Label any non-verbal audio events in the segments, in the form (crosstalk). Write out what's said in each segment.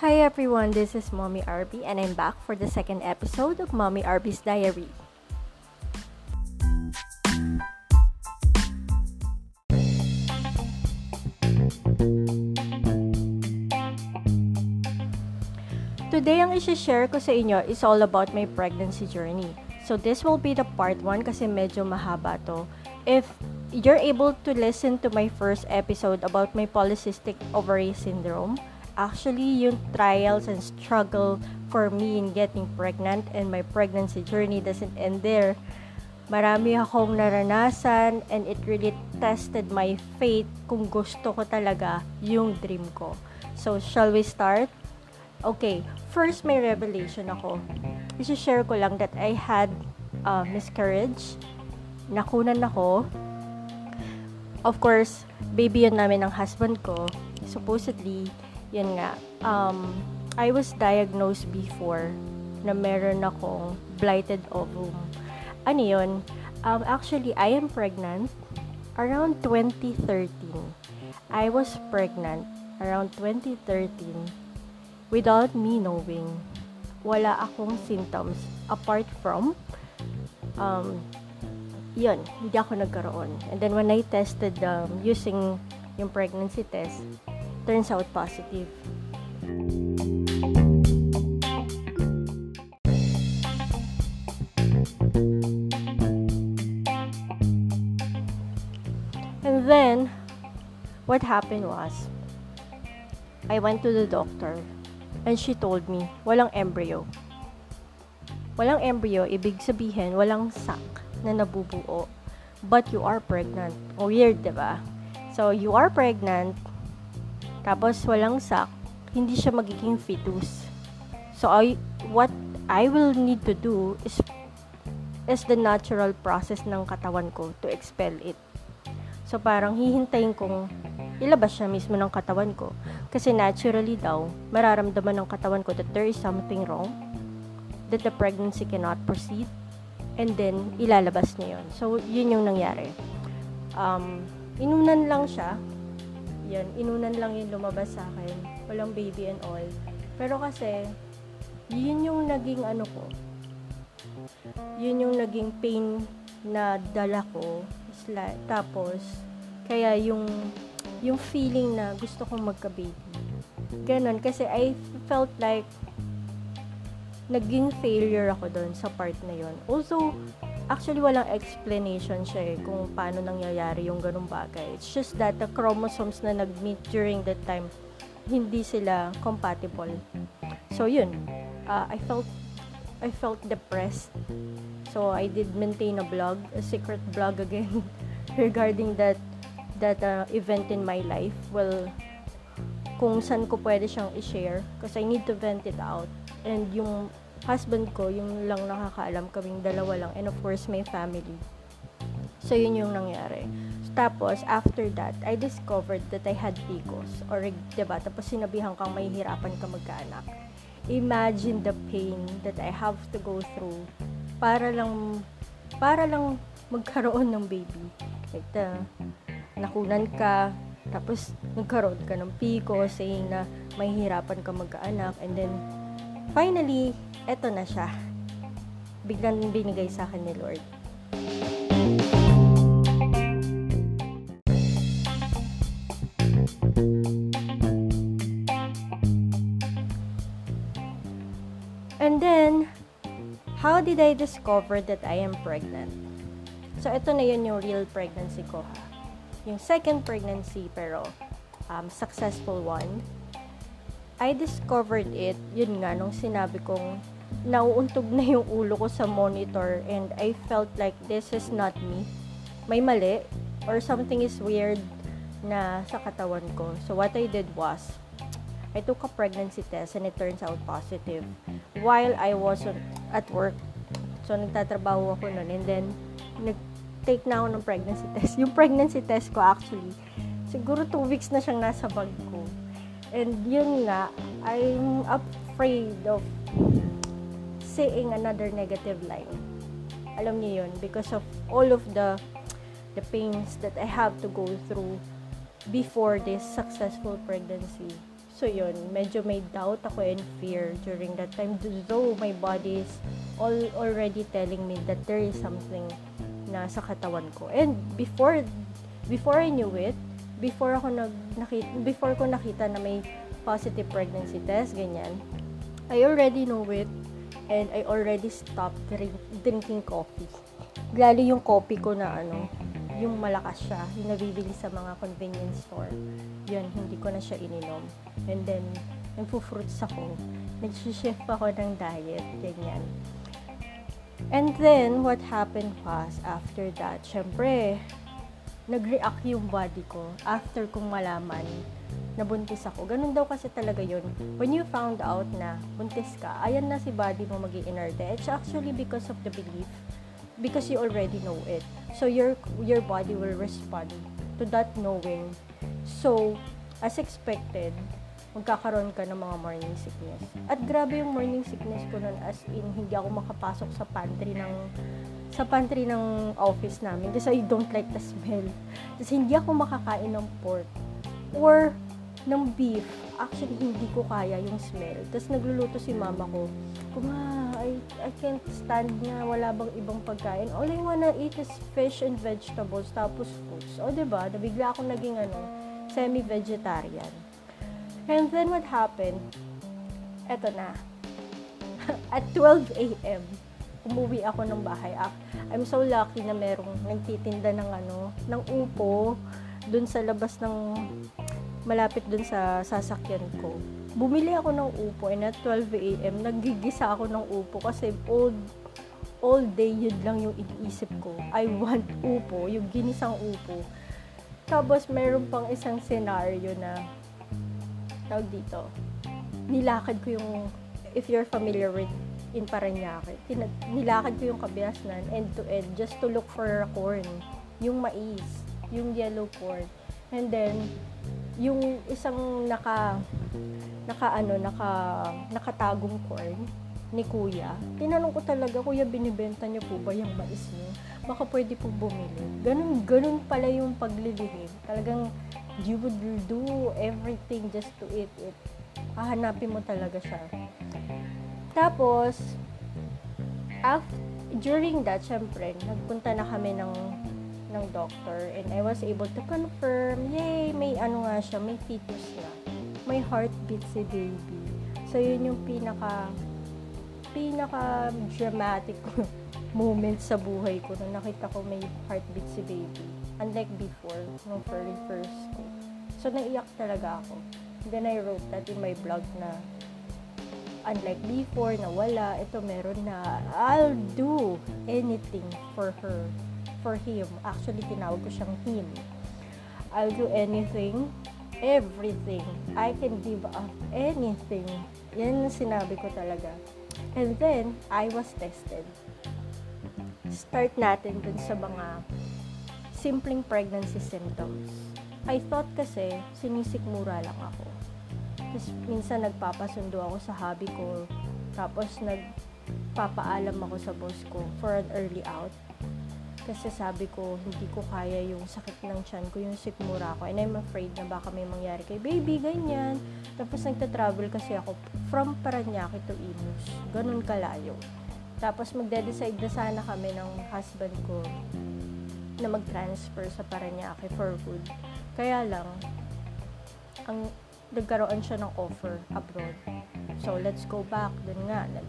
Hi everyone, this is Mommy Arby and I'm back for the second episode of Mommy Arby's Diary. Today, ang isi-share ko sa inyo is all about my pregnancy journey. So, this will be the part 1 kasi medyo mahaba to. If you're able to listen to my first episode about my polycystic ovary syndrome, actually, yung trials and struggle for me in getting pregnant and my pregnancy journey doesn't end there. Marami akong naranasan and it really tested my faith kung gusto ko talaga yung dream ko. So, shall we start? Okay, first may revelation ako. I-share ko lang that I had uh, miscarriage. Nakunan ako. Of course, baby yun namin ng husband ko. Supposedly, yun nga, um, I was diagnosed before na meron akong blighted ovum. Ano yun? Um, actually, I am pregnant around 2013. I was pregnant around 2013 without me knowing. Wala akong symptoms apart from um, yun, hindi ako nagkaroon. And then when I tested um, using yung pregnancy test, turns out positive. And then, what happened was, I went to the doctor and she told me, walang embryo. Walang embryo, ibig sabihin, walang sac na nabubuo. But you are pregnant. Weird, di ba? So, you are pregnant, tapos walang sac, hindi siya magiging fetus. So, I, what I will need to do is is the natural process ng katawan ko to expel it. So, parang hihintayin kong ilabas siya mismo ng katawan ko. Kasi naturally daw, mararamdaman ng katawan ko that there is something wrong, that the pregnancy cannot proceed, and then ilalabas niya yun. So, yun yung nangyari. Um, inunan lang siya. Yun, inunan lang yung lumabas sa akin. Walang baby and all. Pero kasi, yun yung naging ano ko. Yun yung naging pain na dala ko. Tapos, kaya yung yung feeling na gusto kong magka-baby. Ganon. Kasi I felt like naging failure ako doon sa part na yon. Also, actually walang explanation siya eh kung paano nangyayari yung ganung bagay. It's just that the chromosomes na nag-meet during that time, hindi sila compatible. So, yun. Uh, I felt I felt depressed. So, I did maintain a blog, a secret blog again (laughs) regarding that that uh, event in my life. Well, kung saan ko pwede siyang i-share kasi I need to vent it out. And yung husband ko, yung lang nakakaalam kaming dalawa lang and of course my family. So yun yung nangyari. Tapos, after that, I discovered that I had PCOS. Or, diba, tapos sinabihan kang mahihirapan ka magkaanak. Imagine the pain that I have to go through para lang, para lang magkaroon ng baby. Like, the, nakunan ka, tapos nagkaroon ka ng piko, saying na mahihirapan ka magkaanak, and then, finally, eto na siya. Biglang binigay sa akin ni Lord. And then, how did I discover that I am pregnant? So, ito na yun yung real pregnancy ko. Yung second pregnancy, pero um, successful one. I discovered it, yun nga, nung sinabi kong nauuntog na yung ulo ko sa monitor and I felt like this is not me. May mali or something is weird na sa katawan ko. So, what I did was, I took a pregnancy test and it turns out positive. While I was at work, so nagtatrabaho ako nun and then, nag-take na ako ng pregnancy test. (laughs) Yung pregnancy test ko actually, siguro 2 weeks na siyang nasa bag ko. And yun nga, I'm afraid of saying another negative line. Alam niyo yun, because of all of the the pains that I have to go through before this successful pregnancy. So yun, medyo may doubt ako and fear during that time. Though my body is all already telling me that there is something na sa katawan ko. And before before I knew it, before ako nag nakita, before ko nakita na may positive pregnancy test, ganyan, I already know it and I already stopped drink, drinking coffee. Lalo yung coffee ko na ano, yung malakas siya, yung nabibili sa mga convenience store. Yun, hindi ko na siya ininom. And then, nagpo-fruits ako. Nag-shift ako ng diet, ganyan. And then, what happened was, after that, syempre, nag-react yung body ko after kong malaman na buntis ako. Ganun daw kasi talaga yun. When you found out na buntis ka, ayan na si body mo mag inerte It's actually because of the belief. Because you already know it. So, your, your body will respond to that knowing. So, as expected, magkakaroon ka ng mga morning sickness. At grabe yung morning sickness ko nun as in hindi ako makapasok sa pantry ng sa pantry ng office namin kasi I don't like the smell. Kasi hindi ako makakain ng pork or ng beef. Actually, hindi ko kaya yung smell. Tapos nagluluto si mama ko. Kuma, I, I can't stand niya. Wala bang ibang pagkain? All I wanna eat is fish and vegetables tapos fruits. O, ba diba? Nabigla akong naging ano, semi-vegetarian. And then what happened? Eto na. (laughs) At 12 a.m., umuwi ako ng bahay. Ah, I'm so lucky na merong nagtitinda ng ano, ng upo dun sa labas ng malapit dun sa sasakyan ko. Bumili ako ng upo and at 12 a.m. naggigisa ako ng upo kasi all all day yun lang yung iniisip ko. I want upo, yung ginisang upo. Tapos meron pang isang scenario na tawag dito, nilakad ko yung, if you're familiar with in Paranaque, tinag, nilakad ko yung kabiasnan end to end just to look for corn, yung mais, yung yellow corn. And then, yung isang naka, naka ano, naka, nakatagong corn, ni kuya, tinanong ko talaga, kuya, binibenta niyo po ba yung mais niyo? Baka pwede po bumili. Ganun, ganun pala yung paglilihim. Talagang, you would do everything just to eat it. Hahanapin mo talaga siya. Tapos, after, during that, syempre, nagpunta na kami ng ng doctor and I was able to confirm, yay, may ano nga siya, may fetus na. May heartbeat si baby. So, yun yung pinaka pinaka dramatic (laughs) moment sa buhay ko nung nakita ko may heartbeat si baby. Unlike before, nung very first ko. So, naiyak talaga ako. Then, I wrote that in my blog na unlike before na wala, ito meron na I'll do anything for her, for him. Actually, tinawag ko siyang him. I'll do anything, everything. I can give up anything. Yan ang sinabi ko talaga. And then, I was tested. Start natin dun sa mga simpleng pregnancy symptoms. I thought kasi, sinisikmura lang ako. Tapos, minsan nagpapasundo ako sa hobby ko. Tapos, nagpapaalam ako sa boss ko for an early out. Kasi sabi ko, hindi ko kaya yung sakit ng tiyan ko, yung sikmura ko. And I'm afraid na baka may mangyari kay baby, ganyan. Tapos, nagta-travel kasi ako from Paranaque to Imus. Ganun kalayo. Tapos, magde-decide na sana kami ng husband ko na mag-transfer sa Paranaque for good. Kaya lang, ang nagkaroon siya ng offer abroad. So, let's go back. Doon nga, nag,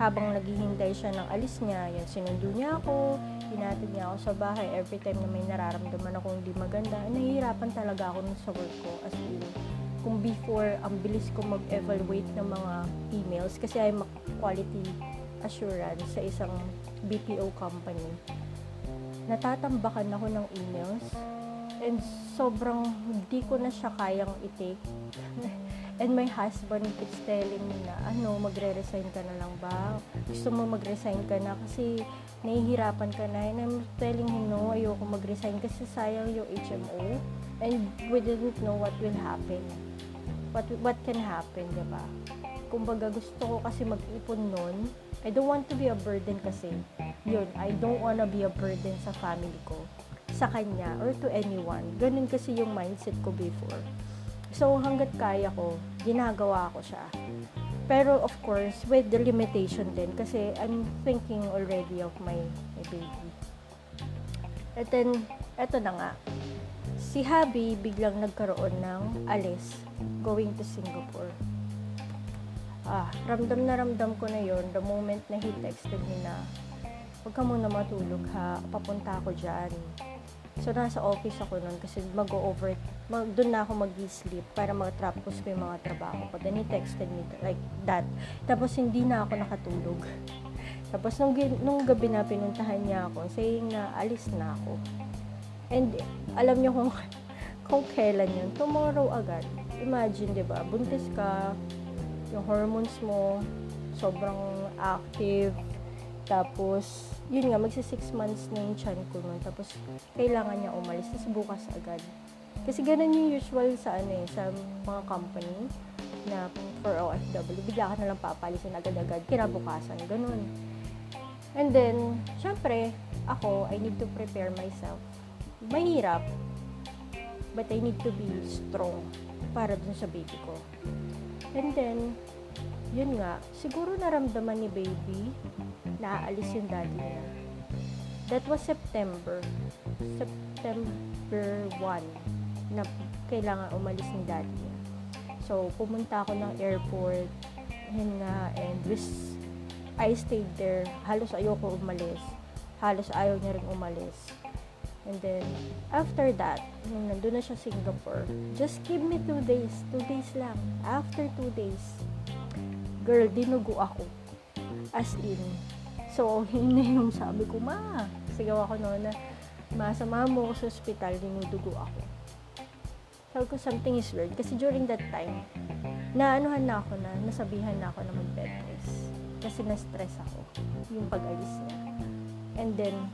habang naghihintay siya ng alis niya, yan, sinundo niya ako, hinatid niya ako sa bahay. Every time na may nararamdaman ako hindi maganda, nahihirapan talaga ako sa work ko. As in, kung before, ang bilis ko mag-evaluate ng mga emails kasi I'm a quality assurance sa isang BPO company natatambakan ako ng emails and sobrang hindi ko na siya kayang i-take. and my husband keeps telling me na, ano, magre-resign ka na lang ba? Gusto mo mag-resign ka na kasi nahihirapan ka na. And I'm telling him, no, ayoko mag-resign kasi sayang yung HMO. And we didn't know what will happen. What, what can happen, di ba? Kumbaga, gusto ko kasi mag-ipon nun. I don't want to be a burden kasi yun, I don't wanna be a burden sa family ko, sa kanya, or to anyone. Ganun kasi yung mindset ko before. So, hanggat kaya ko, ginagawa ko siya. Pero, of course, with the limitation din. Kasi, I'm thinking already of my, my baby. And then, eto na nga. Si Habi biglang nagkaroon ng alis going to Singapore. Ah, ramdam na ramdam ko na yon the moment na he texted me na huwag ka muna matulog ha, papunta ako dyan. So, nasa office ako nun kasi mag-over, mag, doon na ako mag-sleep para mag-tapos ko yung mga trabaho ko. Then, he texted me like that. Tapos, hindi na ako nakatulog. (laughs) Tapos, nung, nung gabi na pinuntahan niya ako, saying na alis na ako. And, alam niyo kung, (laughs) kung kailan yun. Tomorrow agad. Imagine, di ba? Buntis ka, yung hormones mo, sobrang active, tapos, yun nga, magsa 6 months na yung chan ko nun. Tapos, kailangan niya umalis. Tapos, bukas agad. Kasi ganun yung usual sa ano eh, sa mga company na for OFW. Bigla ka nalang papalisin agad-agad, kinabukasan, ganun. And then, syempre, ako, I need to prepare myself. Mahirap, but I need to be strong para dun sa baby ko. And then, yun nga, siguro naramdaman ni baby na aalis yung daddy niya. That was September. September 1 na kailangan umalis ni daddy niya. So, pumunta ako ng airport yun nga, and this, I stayed there. Halos ayoko umalis. Halos ayaw niya rin umalis. And then, after that, nung nandun na siya Singapore, just give me two days. Two days lang. After two days, girl, dinugo ako. As in, So, (laughs) yun yung sabi ko, ma, sigaw ako noon na, masama mo ko sa ospital, dinudugo ako. Sabi ko, something is weird. Kasi during that time, naanuhan na ako na, nasabihan na ako na mag-bed rest. Kasi na-stress ako, yung pag-alis niya. And then,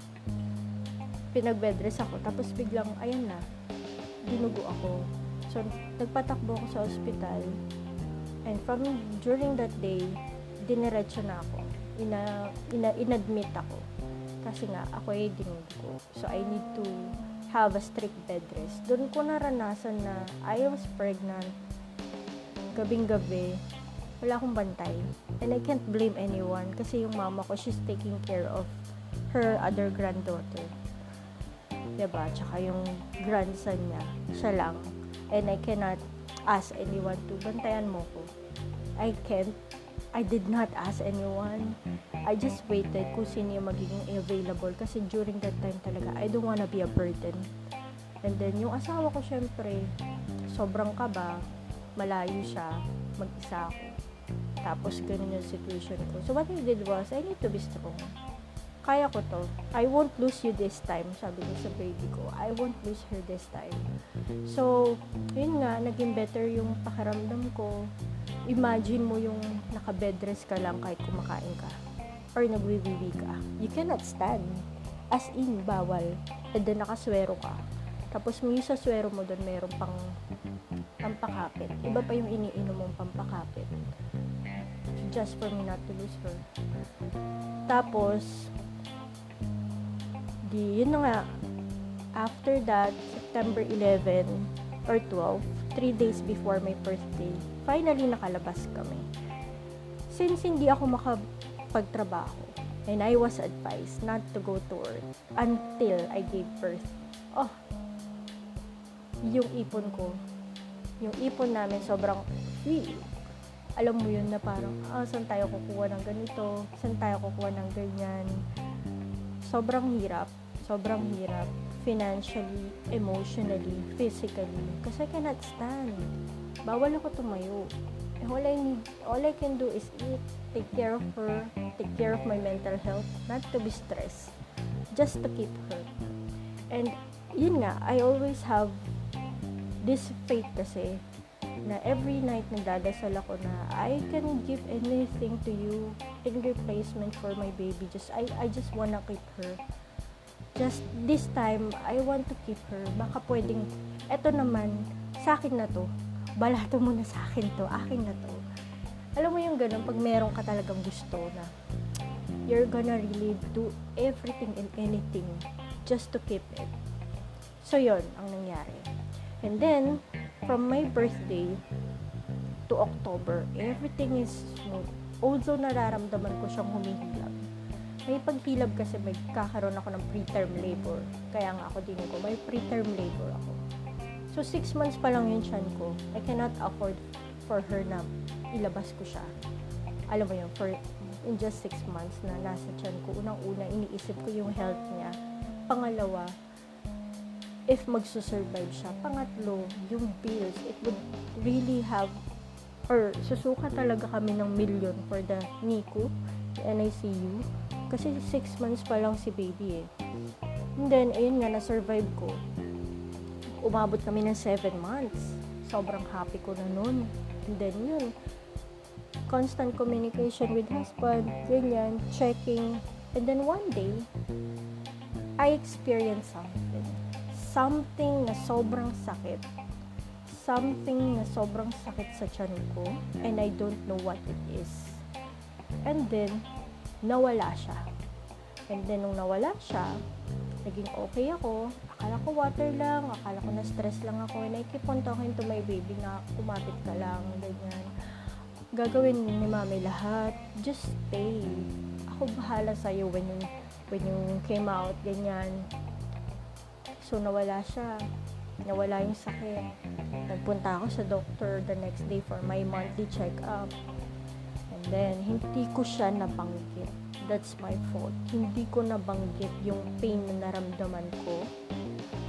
pinag-bed rest ako. Tapos biglang, ayan na, dinugo ako. So, nagpatakbo ako sa ospital. And from during that day, diniretso na ako ina, ina inadmit ako. Kasi nga, ako ay dinugo. So, I need to have a strict bed rest. Doon ko naranasan na I was pregnant. Gabing-gabi, wala akong bantay. And I can't blame anyone kasi yung mama ko, she's taking care of her other granddaughter. Diba? Tsaka yung grandson niya, siya lang. And I cannot ask anyone to bantayan mo ko. I can't I did not ask anyone. I just waited kung sino yung magiging available kasi during that time talaga, I don't wanna be a burden. And then, yung asawa ko, syempre, sobrang kaba, malayo siya, mag-isa ako. Tapos, ganun yung situation ko. So, what I did was, I need to be strong. Kaya ko to. I won't lose you this time, sabi ko sa baby ko. I won't lose her this time. So, yun nga, naging better yung pakiramdam ko imagine mo yung naka-bed rest ka lang kahit kumakain ka or nagwiwiwi ka. You cannot stand. As in, bawal. And then, nakaswero ka. Tapos, may sa swero mo doon, meron pang pampakapit. Iba pa yung iniinom mong pampakapit. Just for me not to lose her. Tapos, di, yun na nga, after that, September 11 or 12, 3 days before my birthday, finally nakalabas kami. Since hindi ako makapagtrabaho, and I was advised not to go to work until I gave birth. Oh, yung ipon ko, yung ipon namin sobrang free. Alam mo yun na parang, ah, saan tayo kukuha ng ganito? Saan tayo kukuha ng ganyan? Sobrang hirap. Sobrang hirap financially, emotionally, physically. Kasi I cannot stand. Bawal ako tumayo. And all I need, all I can do is eat, take care of her, take care of my mental health, not to be stressed. Just to keep her. And yun nga, I always have this faith kasi na every night nagdadasal ako na I can give anything to you in replacement for my baby. Just I I just wanna keep her just this time, I want to keep her. Baka pwedeng, eto naman, sa akin na to. Balato mo na sa akin to. Akin na to. Alam mo yung ganun, pag meron ka talagang gusto na you're gonna really do everything and anything just to keep it. So, yon ang nangyari. And then, from my birthday to October, everything is smooth. Although nararamdaman ko siyang humihilab. May paghilab kasi may kakaroon ako ng preterm labor. Kaya nga ako din ko, may preterm labor ako. So, six months pa lang yung tiyan ko. I cannot afford for her na ilabas ko siya. Alam mo yun, for in just six months na nasa tiyan ko, unang-una, iniisip ko yung health niya. Pangalawa, if magsusurvive siya. Pangatlo, yung bills, it would really have or susuka talaga kami ng million for the NICU, the NICU. Kasi 6 months pa lang si baby eh. And then, ayun nga, na-survive ko. Umabot kami ng 7 months. Sobrang happy ko na nun. And then, yun. Constant communication with husband, ganyan, checking. And then one day, I experienced something. Something na sobrang sakit something na sobrang sakit sa tiyan ko and I don't know what it is. And then, nawala siya. And then, nung nawala siya, naging okay ako. Akala ko water lang, akala ko na-stress lang ako. And I keep on talking to my baby na kumapit ka lang, ganyan. Gagawin ni mami lahat. Just stay. Ako bahala sa'yo when you, when you came out, ganyan. So, nawala siya nawala yung sakit. Nagpunta ako sa doctor the next day for my monthly check-up. Then, hindi ko siya nabanggit. That's my fault. Hindi ko nabanggit yung pain na naramdaman ko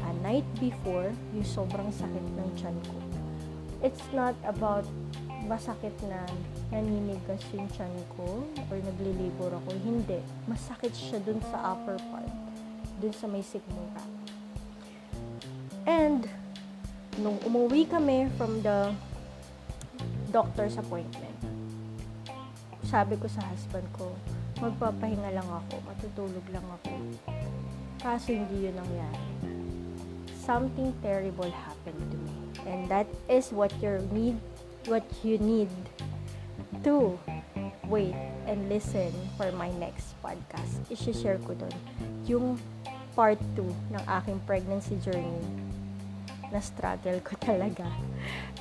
a night before yung sobrang sakit ng tiyan ko. It's not about masakit na naninigas yung tiyan ko or naglilibor ako. Hindi. Masakit siya dun sa upper part. Dun sa may sigmura. And, nung umuwi kami from the doctor's appointment, sabi ko sa husband ko, magpapahinga lang ako, matutulog lang ako. Kaso hindi yun nangyari. Something terrible happened to me. And that is what you need, what you need to wait and listen for my next podcast. I-share ko doon yung part 2 ng aking pregnancy journey na struggle ko talaga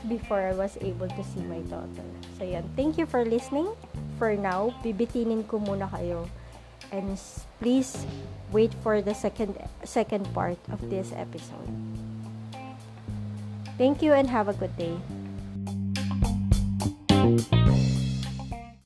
before I was able to see my daughter. So, yan. Thank you for listening. For now, bibitinin ko muna kayo. And please wait for the second second part of this episode. Thank you and have a good day.